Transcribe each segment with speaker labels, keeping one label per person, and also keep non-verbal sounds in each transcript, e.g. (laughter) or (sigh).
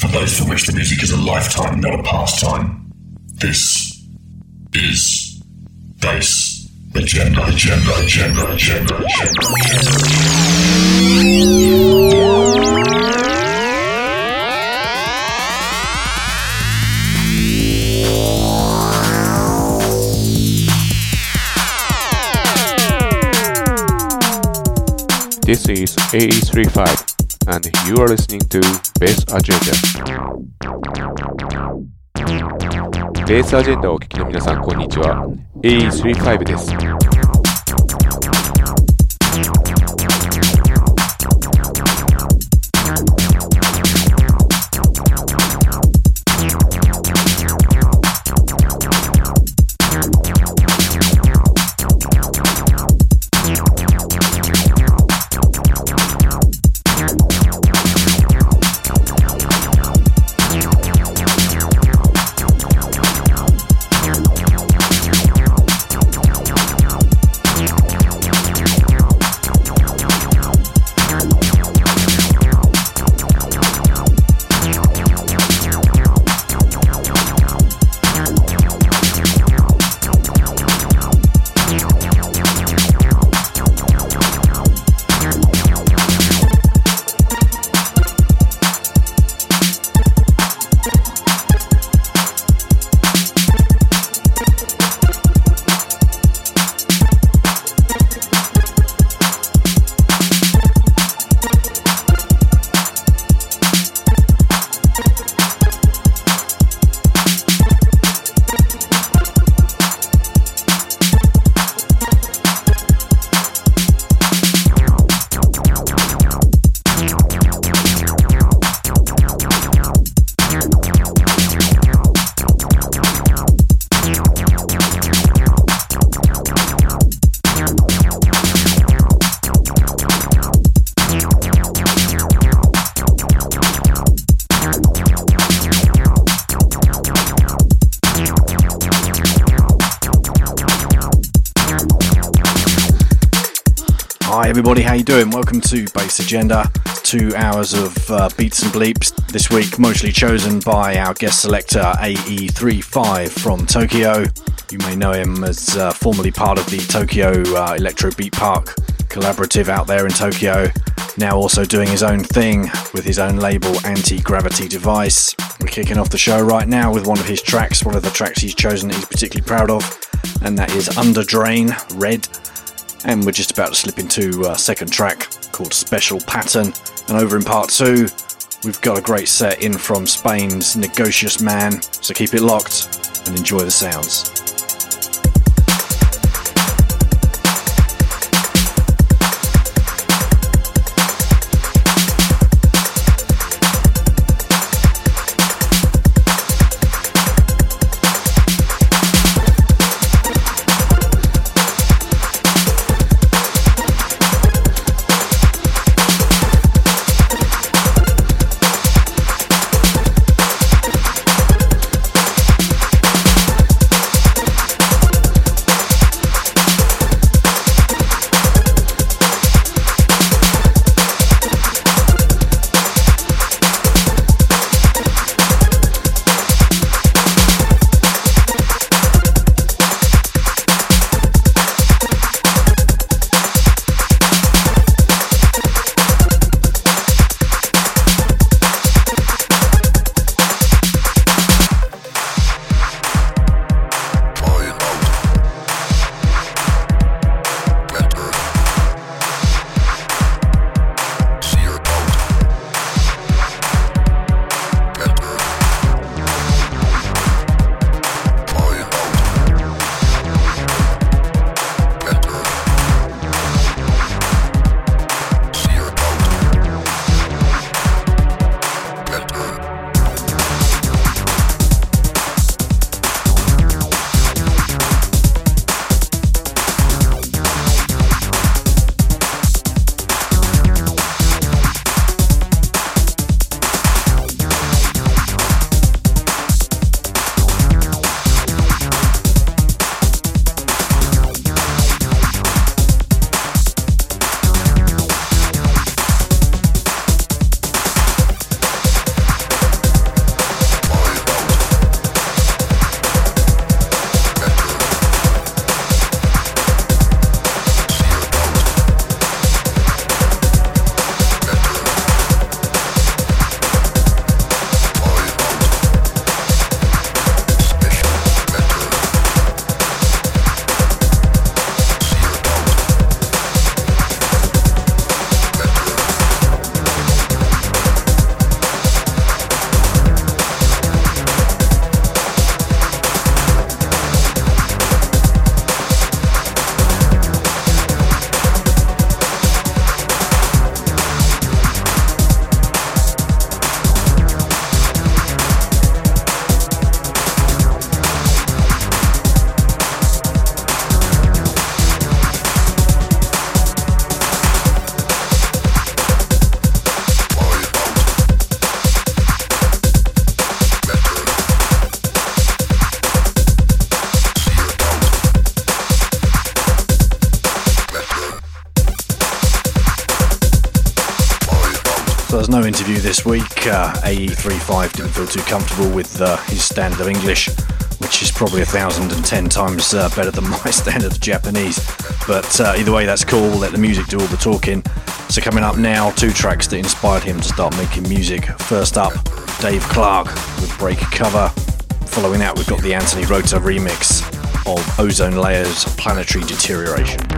Speaker 1: For those for which the music is a lifetime, not a pastime. This is Bass Agenda, Agenda, Agenda, Agenda, Agenda.
Speaker 2: This is AE35 and you are listening to Bass Agenda ベースアジェンダをお聞きの皆さんこんにちは AE35 です
Speaker 3: doing? Welcome to Bass Agenda. Two hours of uh, beats and bleeps this week, mostly chosen by our guest selector AE35 from Tokyo. You may know him as uh, formerly part of the Tokyo uh, Electro Beat Park collaborative out there in Tokyo. Now also doing his own thing with his own label, Anti Gravity Device. We're kicking off the show right now with one of his tracks, one of the tracks he's chosen that he's particularly proud of, and that is Underdrain Red and we're just about to slip into a second track called Special Pattern. And over in part two, we've got a great set in from Spain's Negocius Man, so keep it locked and enjoy the sounds. Interview this week. Uh, AE35 didn't feel too comfortable with uh, his standard of English, which is probably a thousand and ten times uh, better than (laughs) my standard of Japanese. But uh, either way, that's cool. We'll let the music do all the talking. So, coming up now, two tracks that inspired him to start making music. First up, Dave Clarke with Break Cover. Following that, we've got the Anthony Rother remix of Ozone Layers Planetary Deterioration.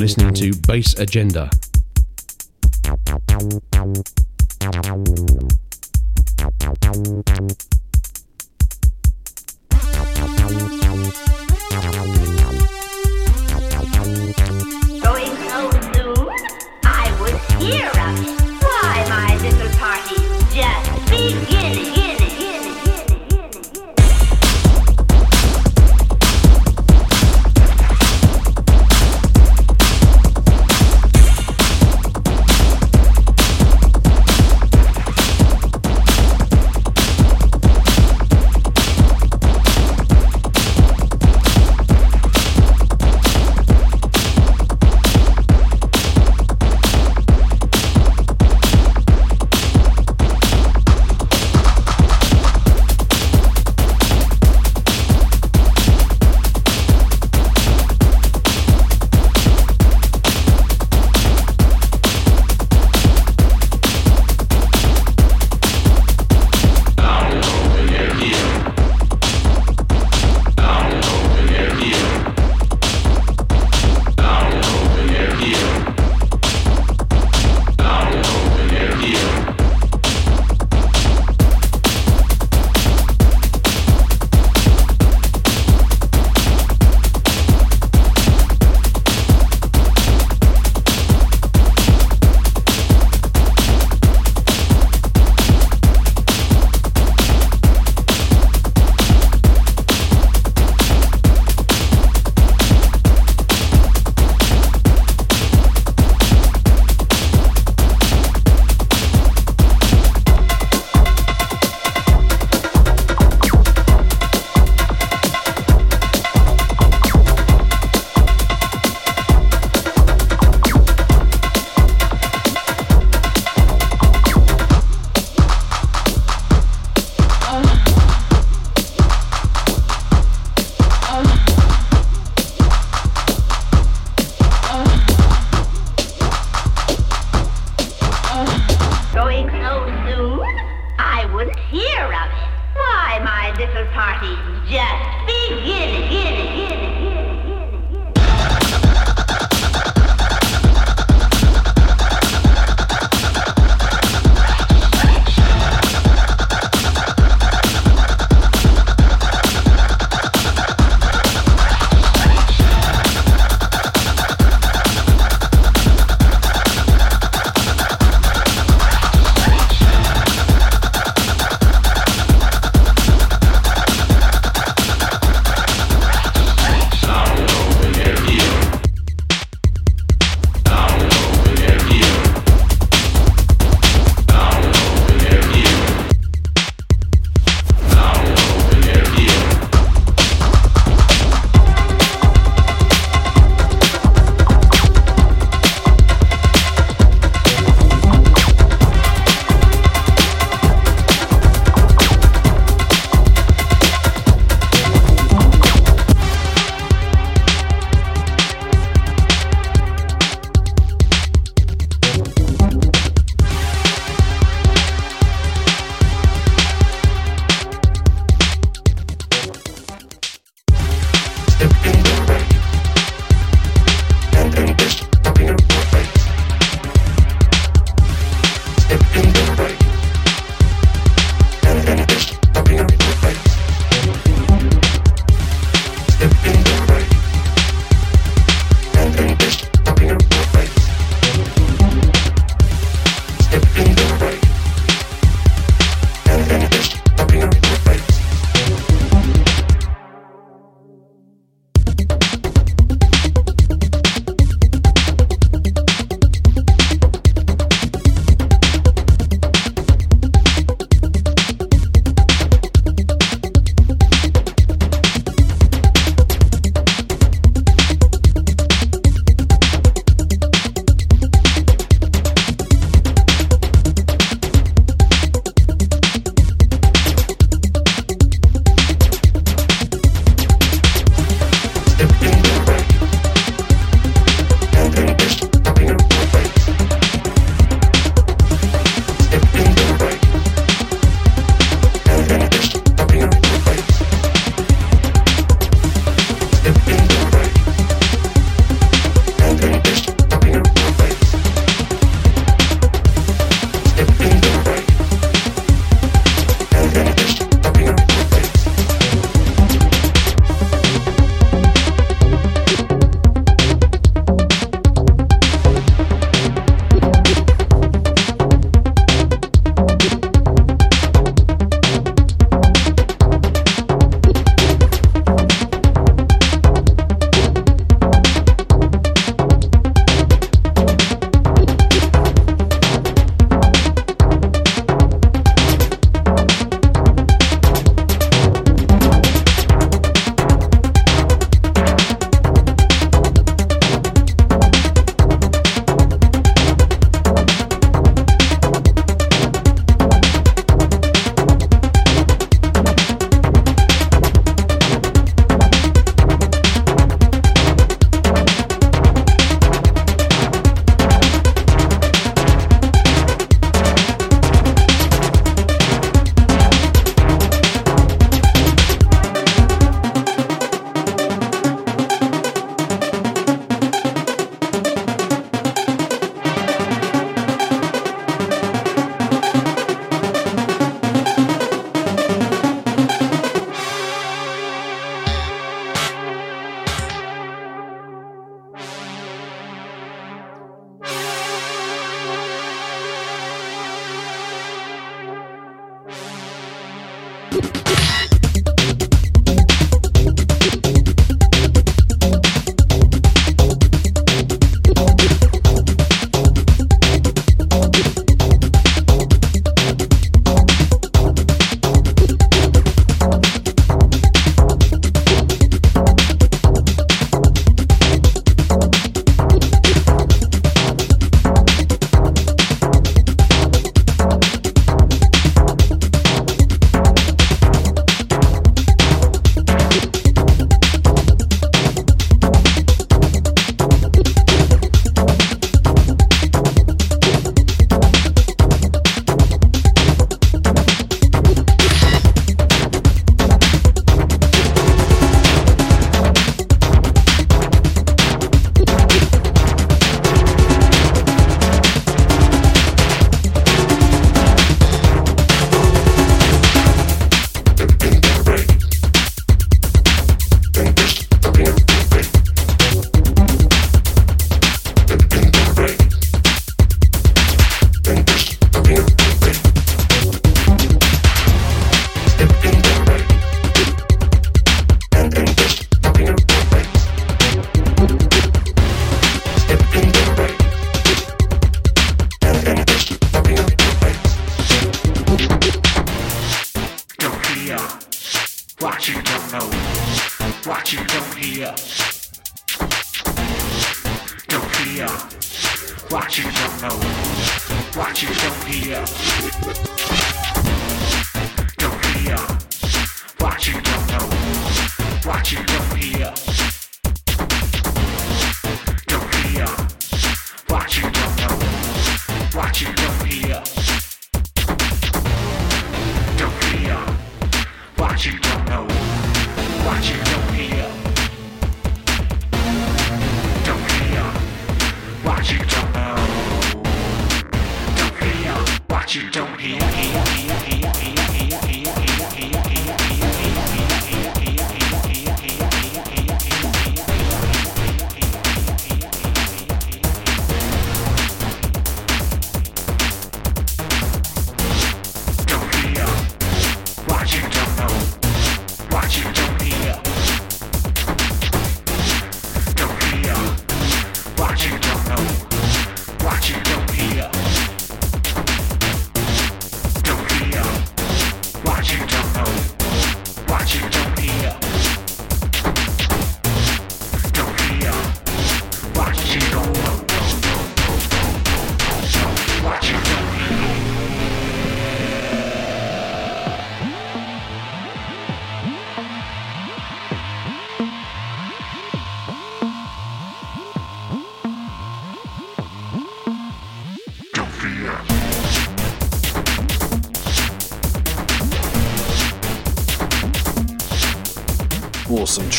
Speaker 4: Listening to Bass Agenda.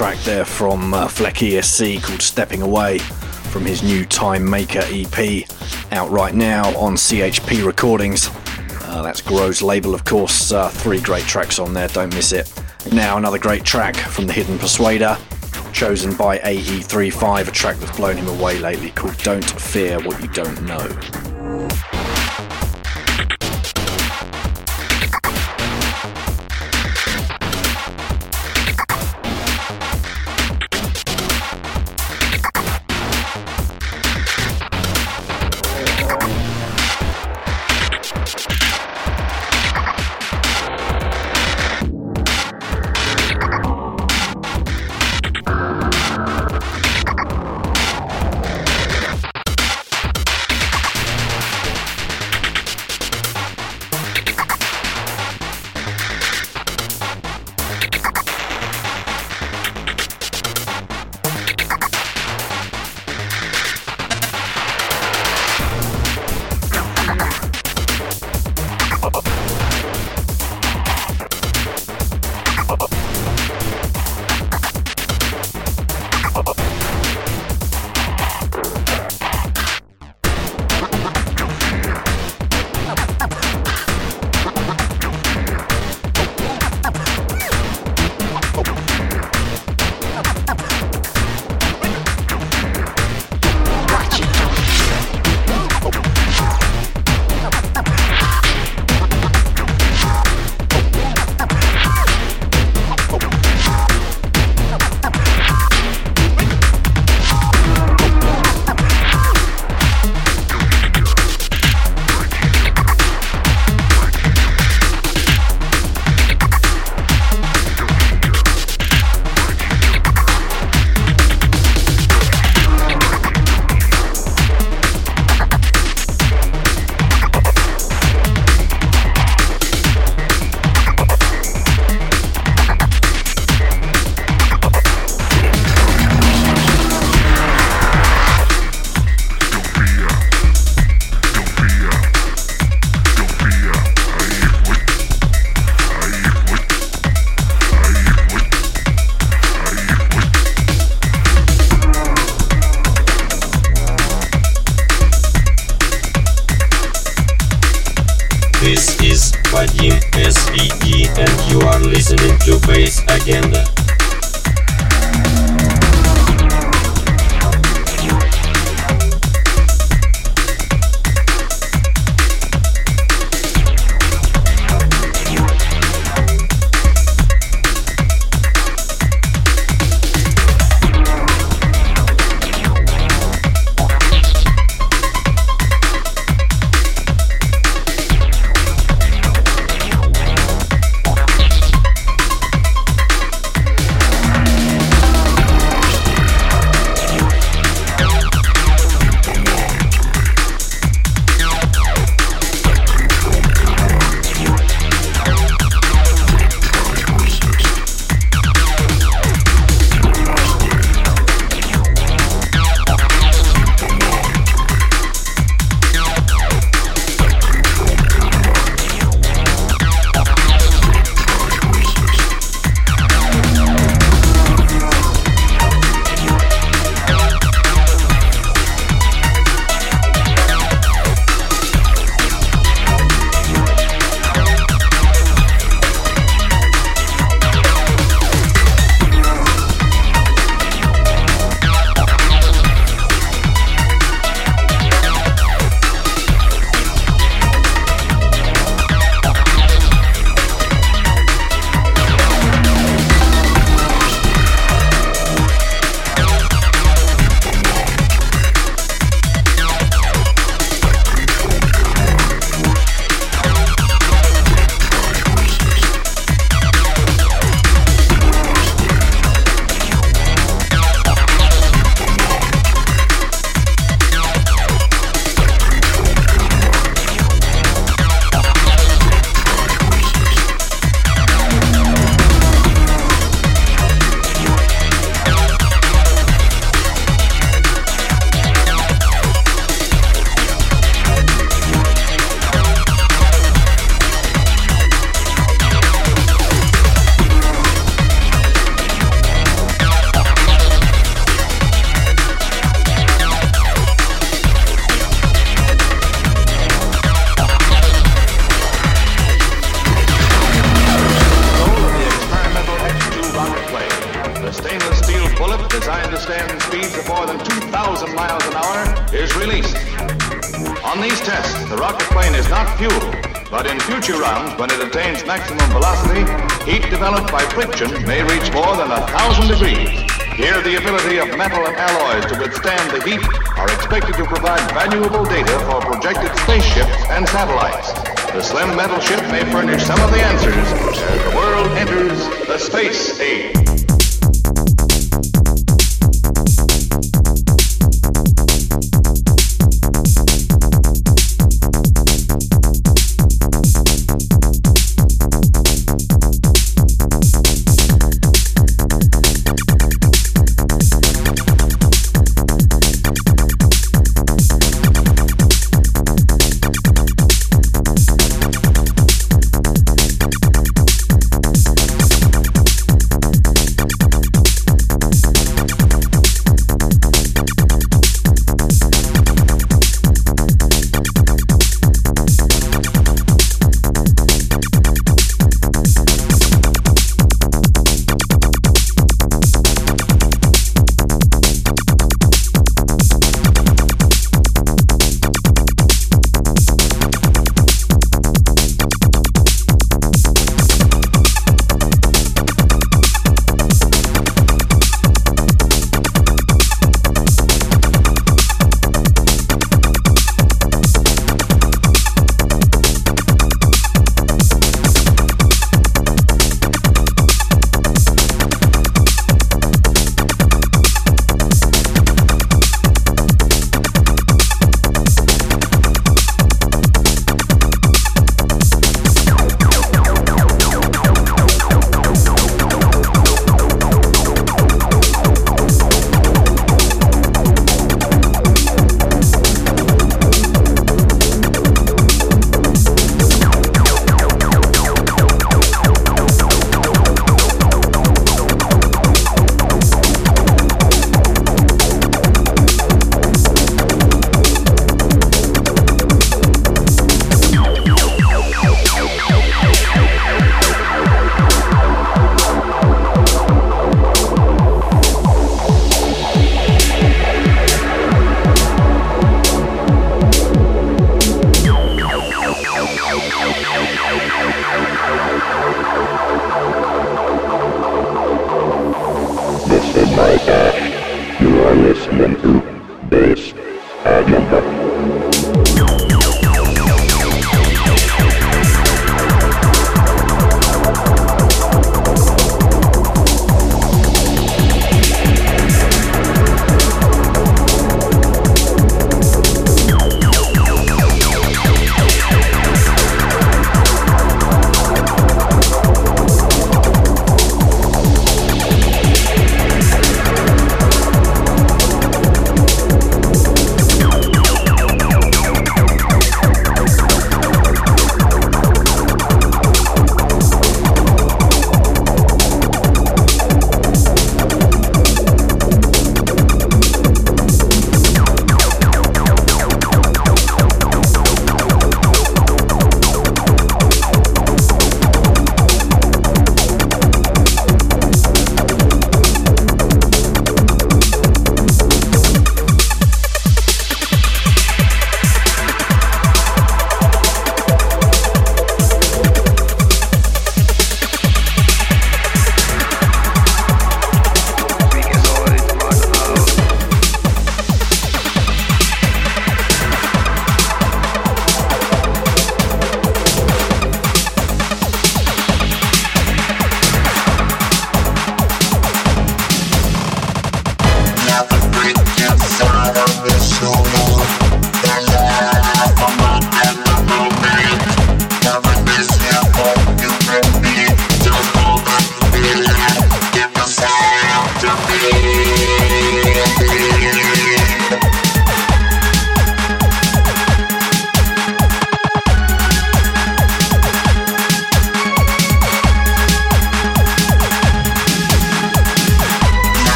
Speaker 3: Track there from uh, Fleck ESC called Stepping Away from his new Time Maker EP out right now on CHP Recordings. Uh, that's Gro's label, of course. Uh, three great tracks on there, don't miss it. Now, another great track from The Hidden Persuader, chosen by AE35, a track that's blown him away lately called Don't Fear What You Don't Know.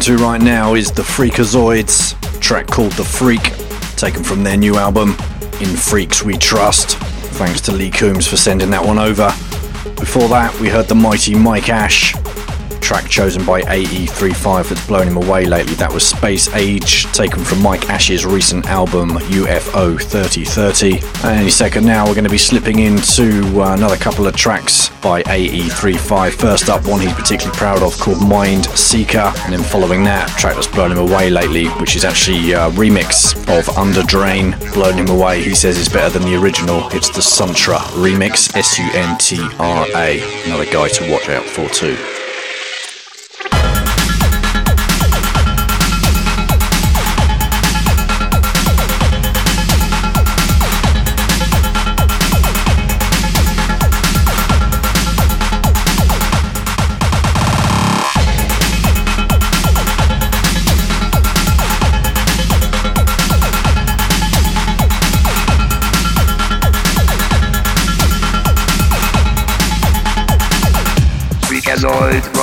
Speaker 5: To
Speaker 3: right now is the Freakazoids, track called The Freak, taken from their new album, In Freaks We Trust. Thanks to Lee Coombs for sending that one over. Before that, we heard the mighty Mike Ash, track chosen by AE35 that's blown him away lately. That was Space Age, taken from Mike Ash's recent album UFO 3030. And any second now, we're going to be slipping into uh, another couple of tracks by AE35. First up, one he's particularly proud of called Mindseeker, and then following that, track that's blown him away lately, which is actually a remix of Underdrain. Blown him away, he says it's better than the original. It's the Suntra remix, S U N T R A. Another guy to watch out for too.
Speaker 6: Freakazoid,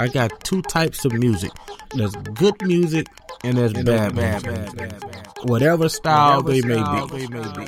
Speaker 7: I got two types of music. There's good music and there's bad, bad, bad, bad. Whatever style they may be.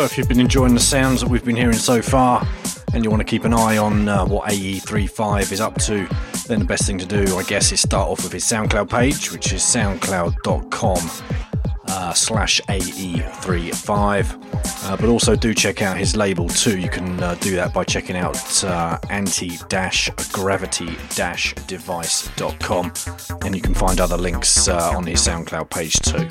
Speaker 3: So, if you've been enjoying the sounds that we've been hearing so far, and you want to keep an eye on uh, what AE35 is up to, then the best thing to do, I guess, is start off with his SoundCloud page, which is soundcloud.com uh, slash AE35. Uh, but also do check out his label too. You can uh, do that by checking out uh, anti-gravity-device.com and you can find other links uh, on his SoundCloud page too.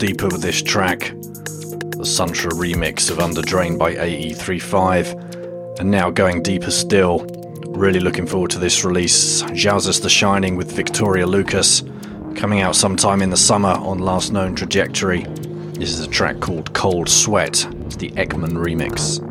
Speaker 3: Deeper with this track, the Suntra remix of Underdrain by AE35, and now going deeper still. Really looking forward to this release. Jauzas the Shining with Victoria Lukas, coming out sometime in the summer on Last Known Trajectory. This is a track called Cold Sweat, it's the Ekman remix.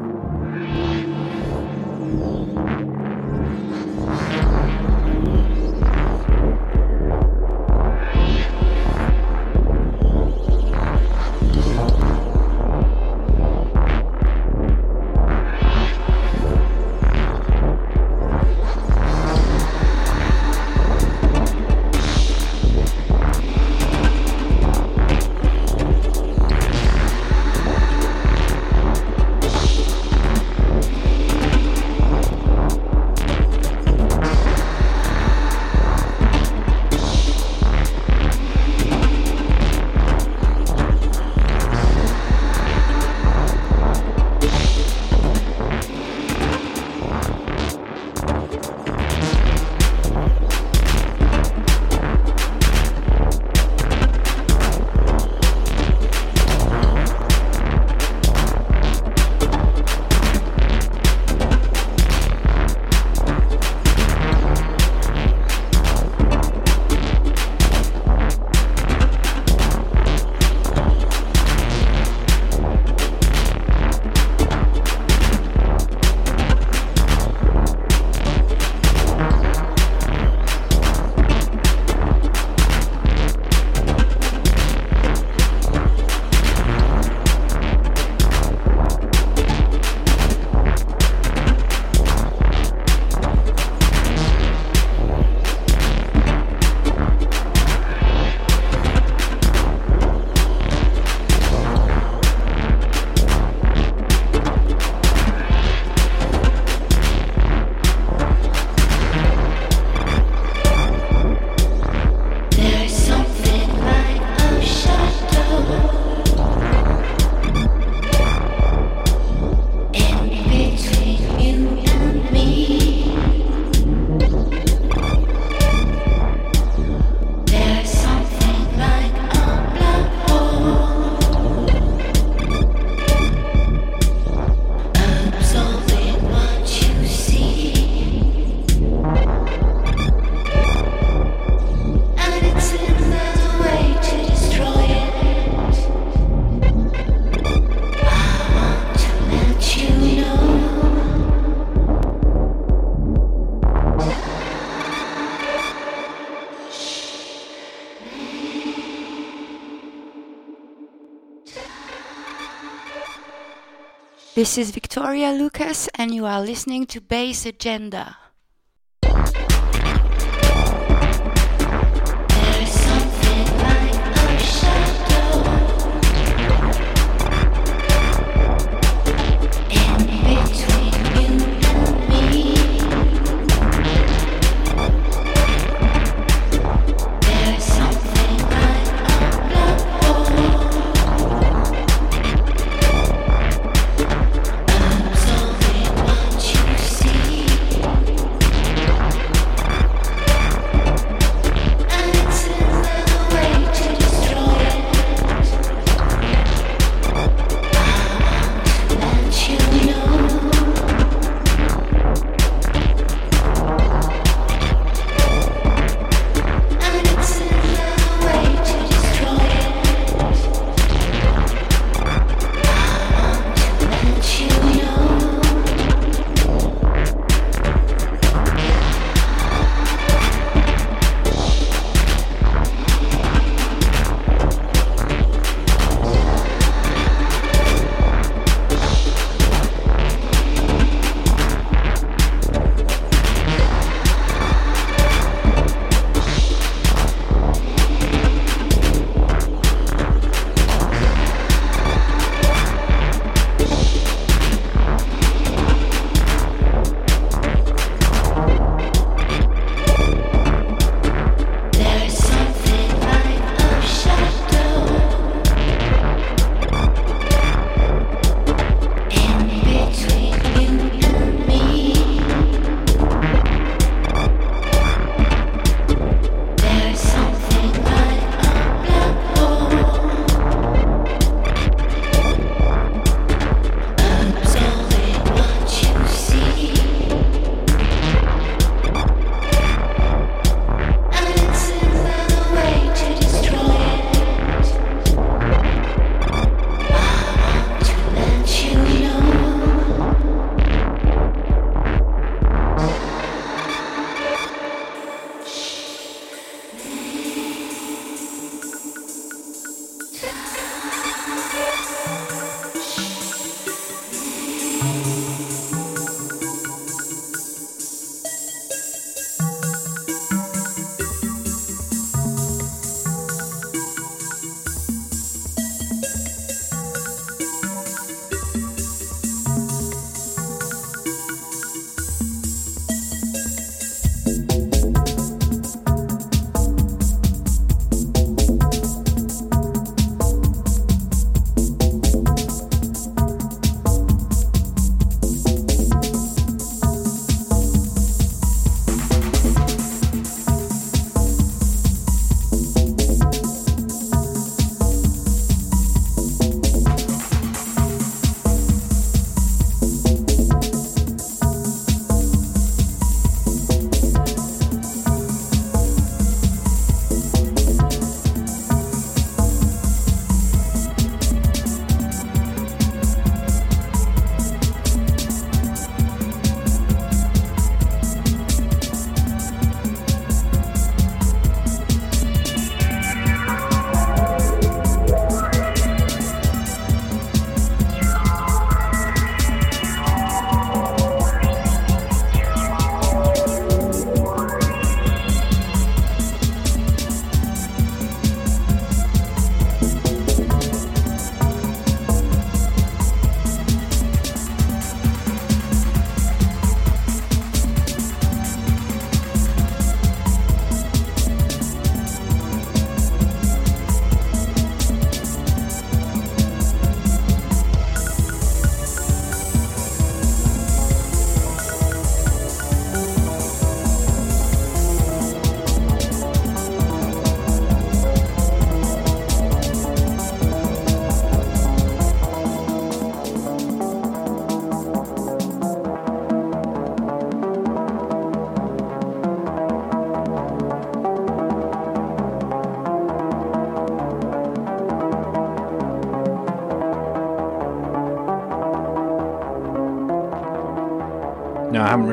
Speaker 6: This is Victoria Lukas, and you are listening to Bass Agenda.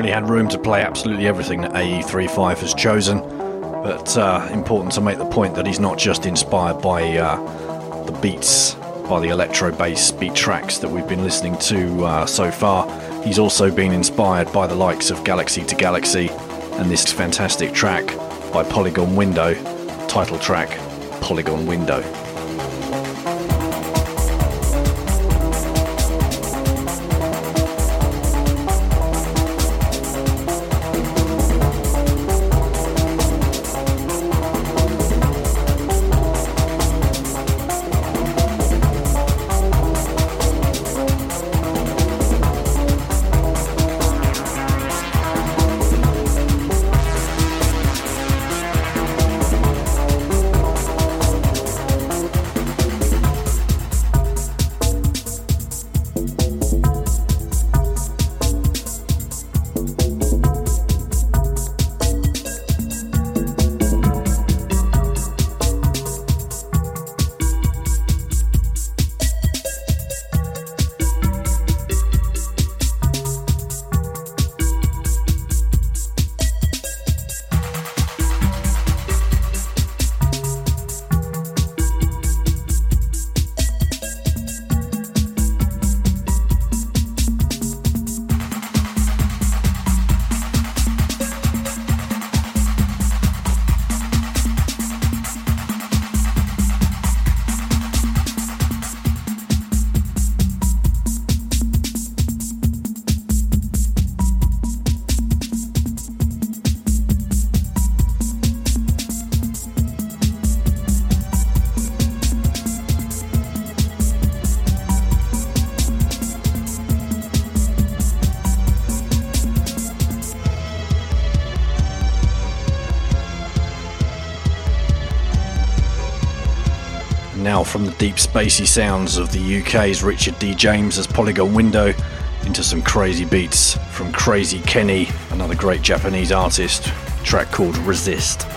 Speaker 3: certainly had room to play absolutely everything that AE35 has chosen, but uh, important to make the point that he's not just inspired by uh, the beats, by the electro bass beat tracks that we've been listening to uh, so far. He's also been inspired by the likes of Galaxy to Galaxy and this fantastic track by Polygon Window, title track Polygon Window. From the deep spacey sounds of the UK's Richard D. James as Polygon Window into some crazy beats from Crazy Kenny, another great Japanese artist, track called Resist.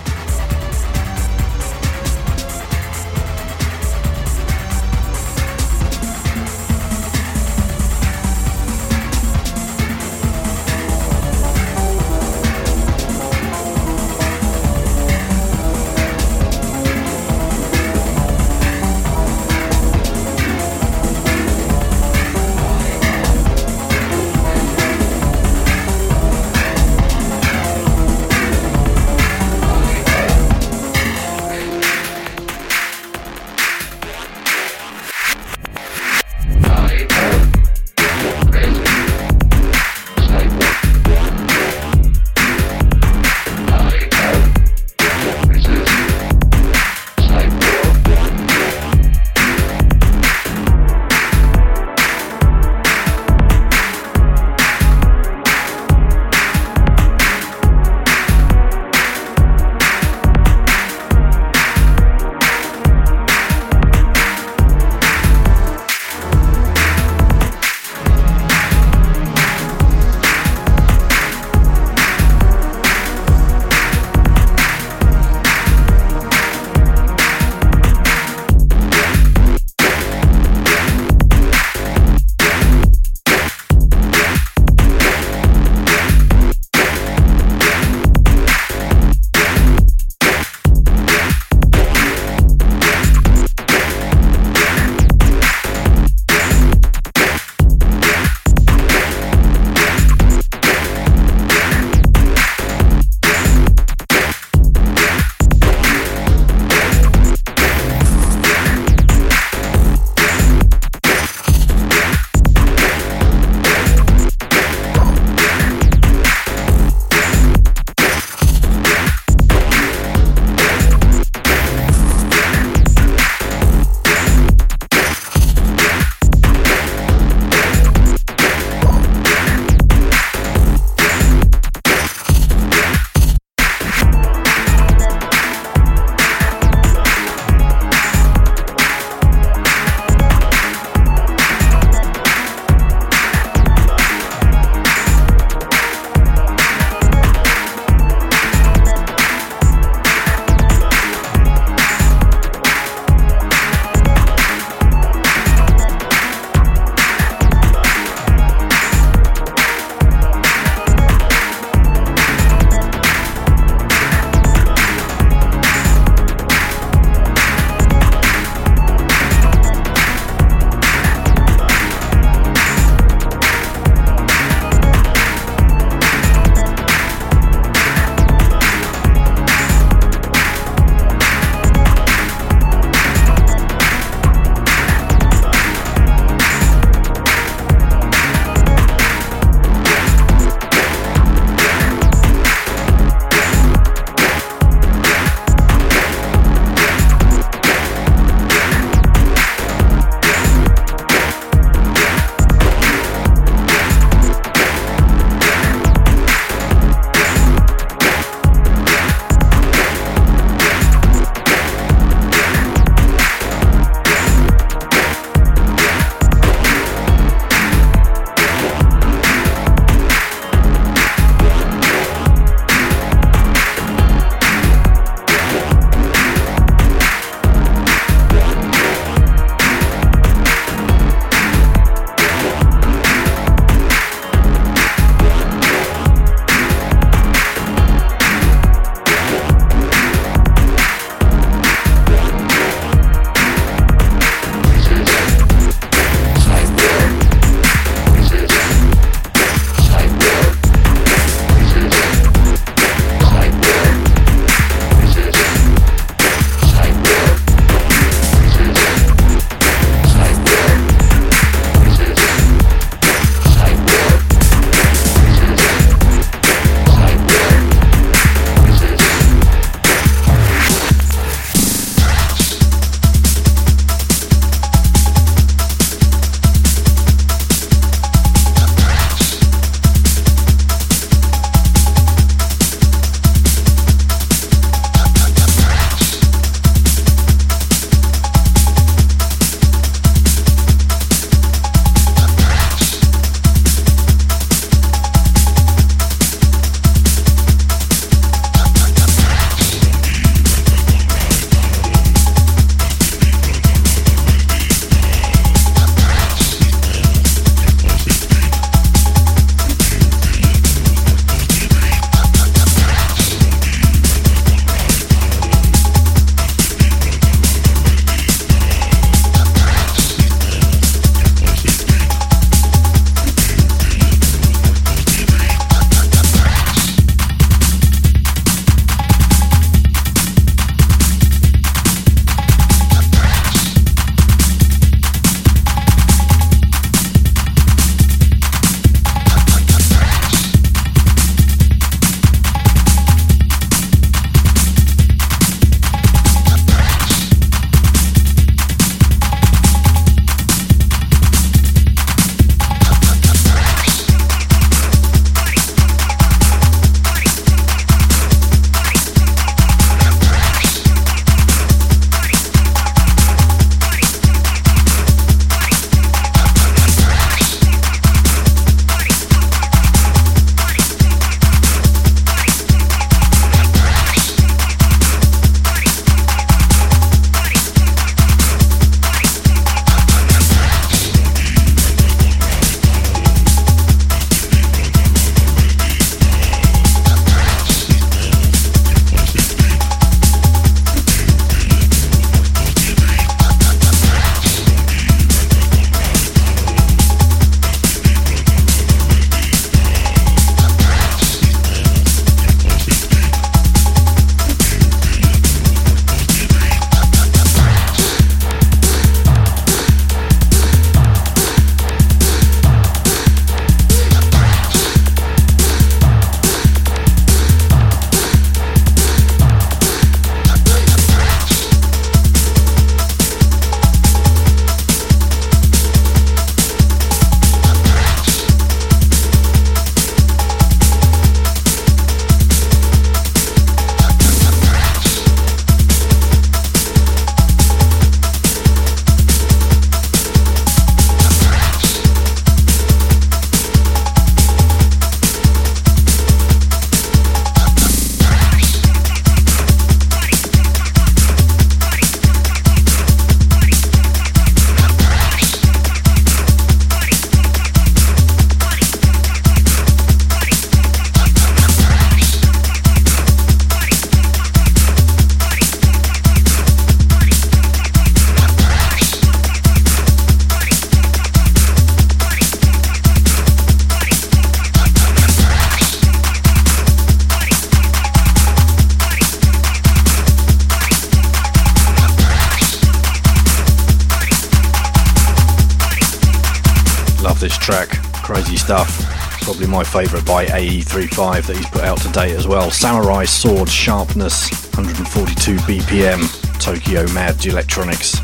Speaker 3: Probably my favourite by AE35 that he's put out to date as well. Samurai Sword Sharpness, 142 BPM, Tokyo Mad Electronics.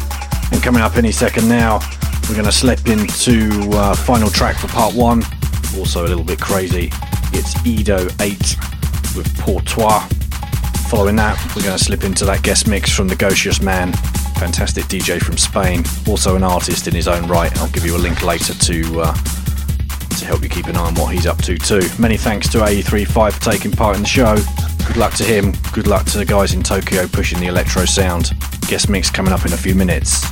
Speaker 3: And coming up any second now, we're going to slip into uh, final track for part one. Also a little bit crazy. It's Edo 8 with Pour Tois. Following that, we're going to slip into that guest mix from Negocius Man, fantastic DJ from Spain, also an artist in his own right. I'll give you a link later to uh, to help you keep an eye on what he's up to too. Many thanks to AE35 for taking part in the show. Good luck to him. Good luck to the guys in Tokyo pushing the electro sound. Guest mix coming up in a few minutes.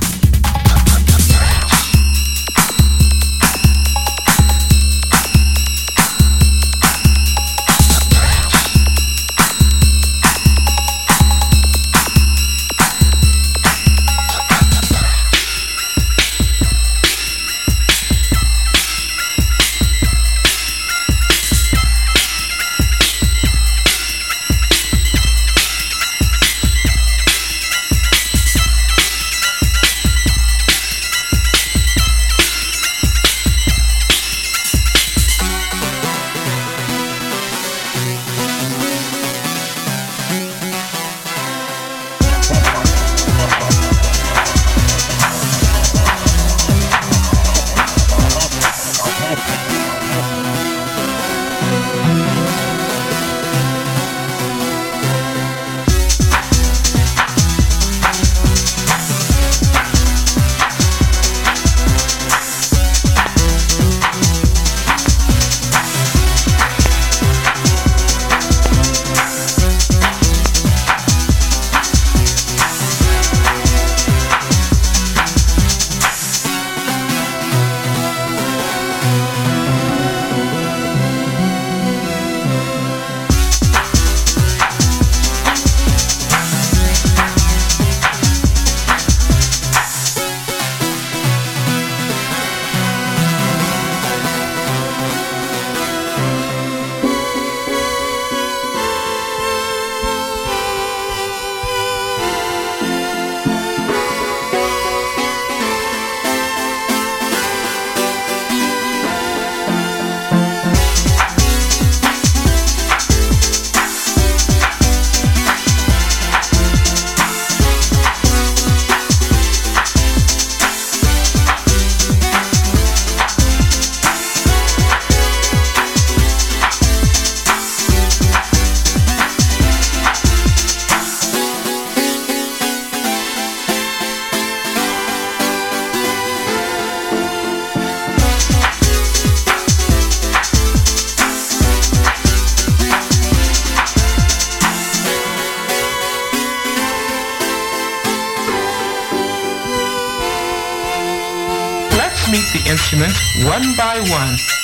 Speaker 8: One by one.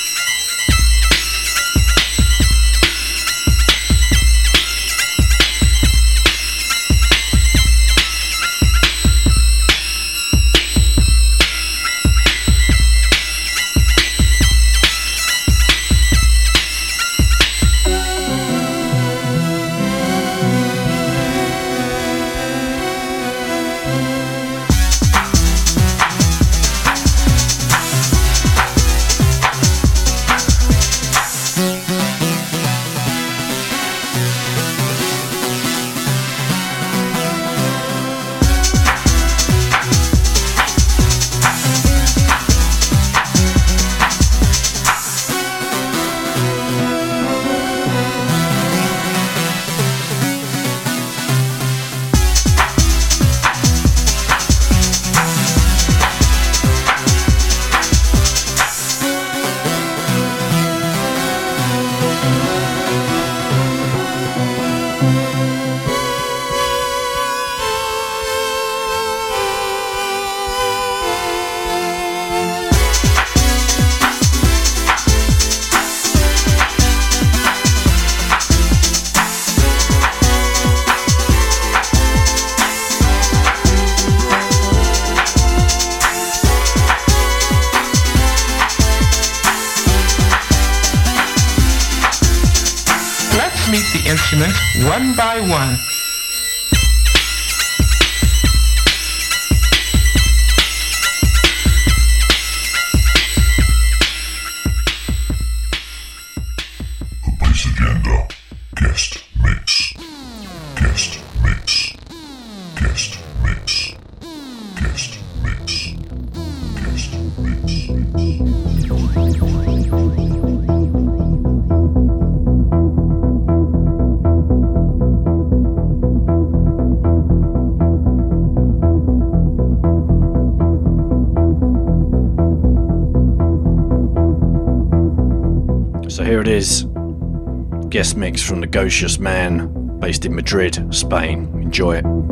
Speaker 3: Negocius Man, based in Madrid, Spain. Enjoy it.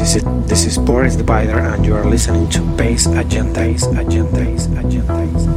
Speaker 9: This is, this is Boris Divider, and you are listening to Bass Agenda. Agenda. Agenda.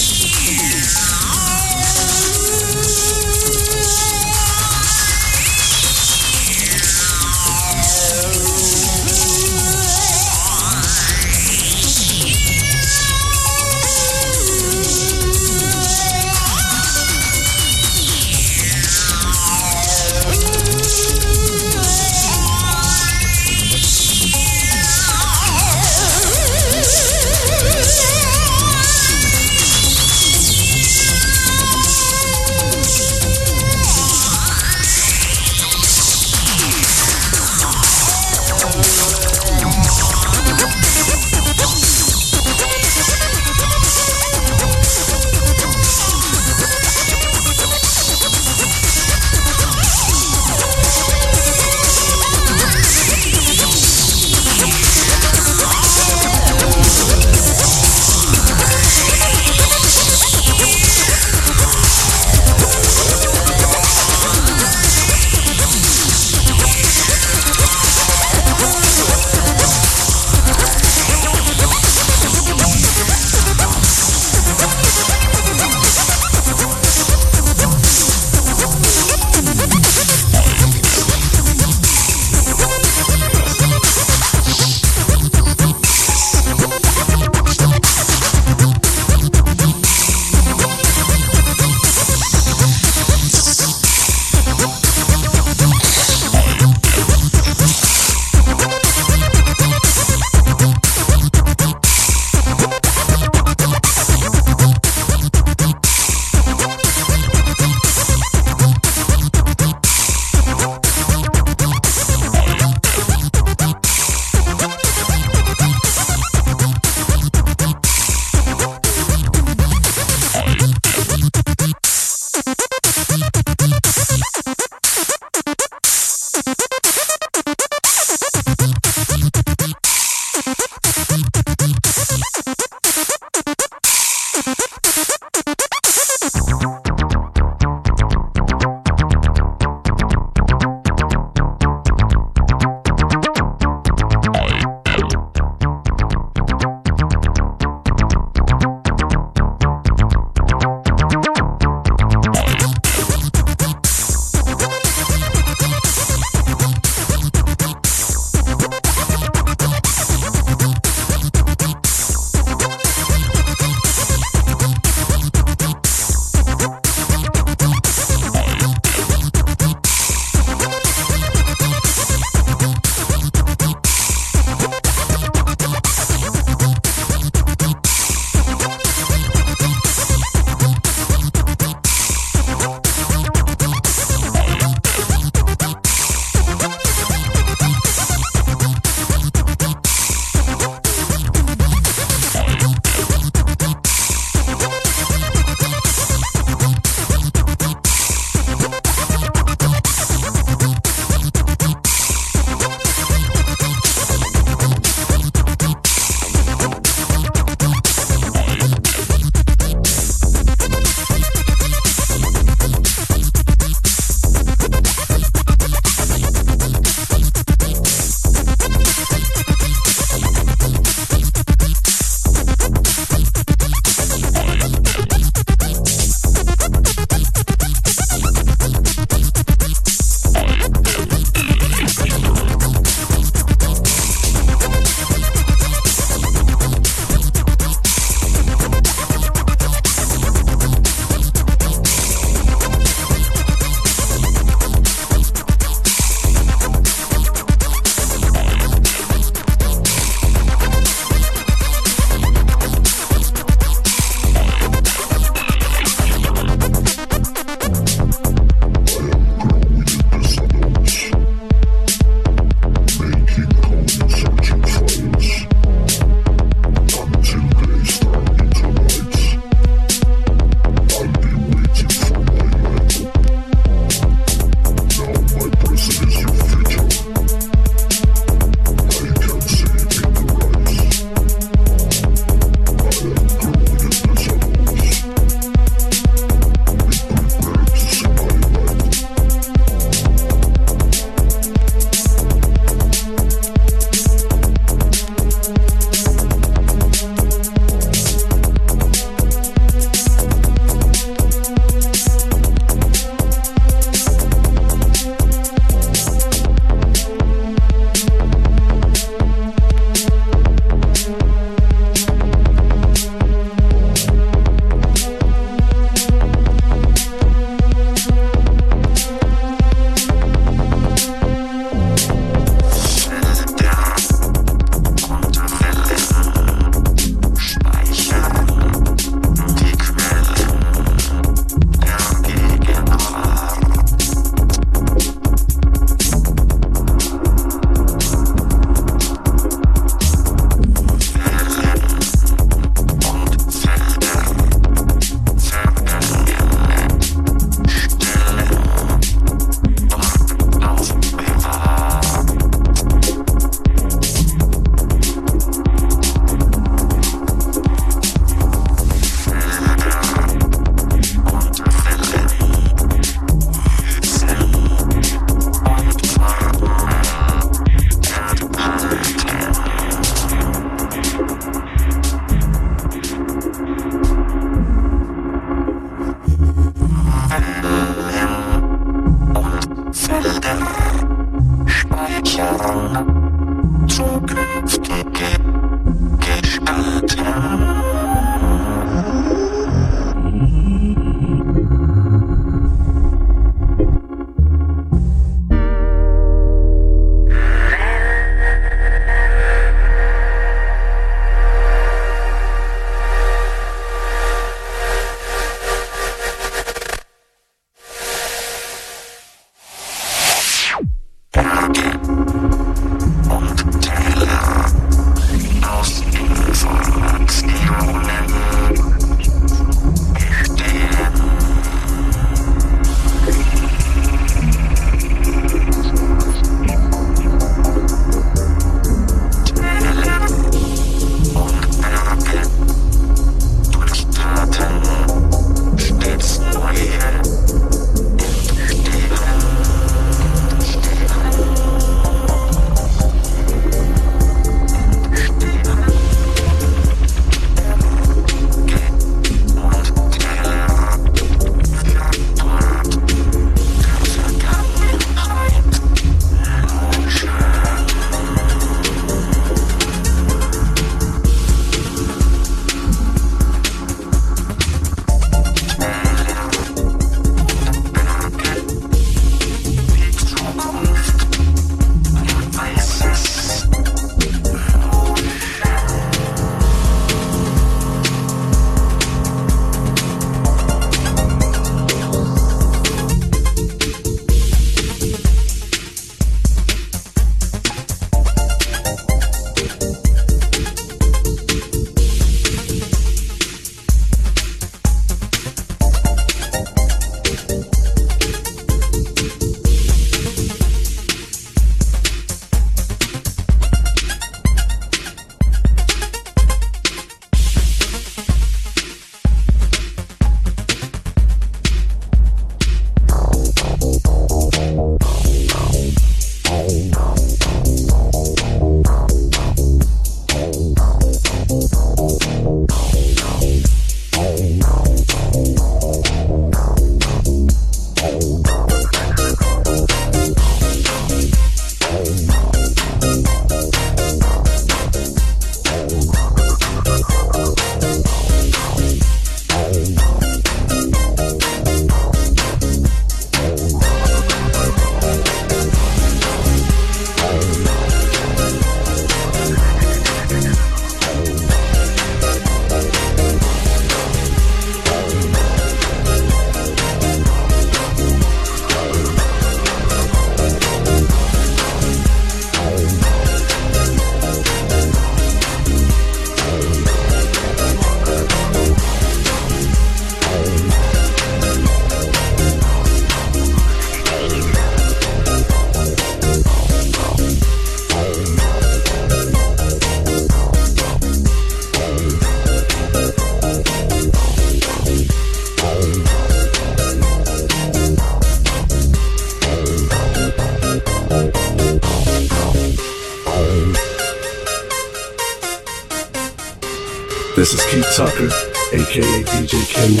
Speaker 10: This is Keith Tucker, aka DJ K1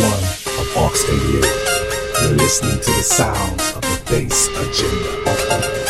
Speaker 10: of Aux 88. You're listening to the sounds of the bass agenda.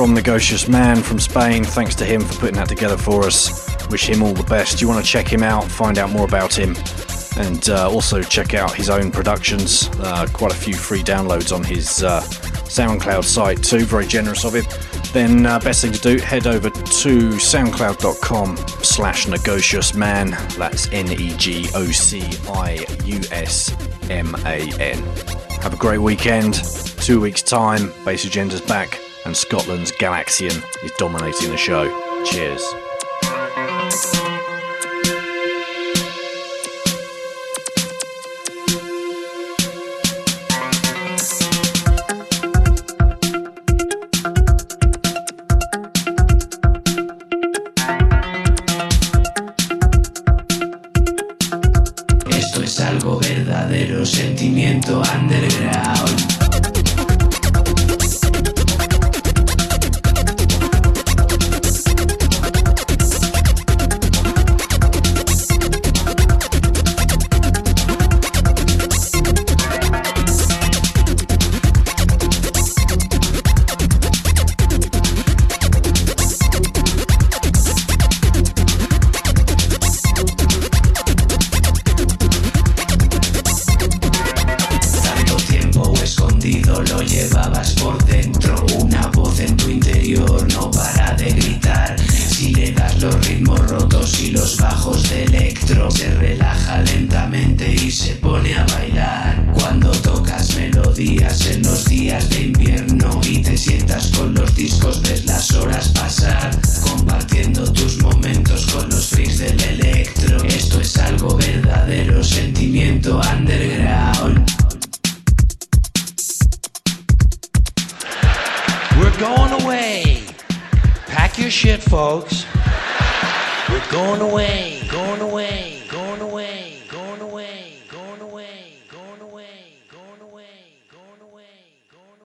Speaker 3: From Negocius Man from Spain. Thanks to him for putting that together for us. Wish him all the best. You want to check him out, find out more about him, and uh, also check out his own productions. Uh, quite a few free downloads on his uh, SoundCloud site too. Very generous of him. Then uh, best thing to do, head over to soundcloud.com slash negocius man. That's N-E-G-O-C-I-U-S-M-A-N. Have a great weekend. Two weeks time, Bass Agenda's back, and Scotland's Galaxian is dominating the show. Cheers.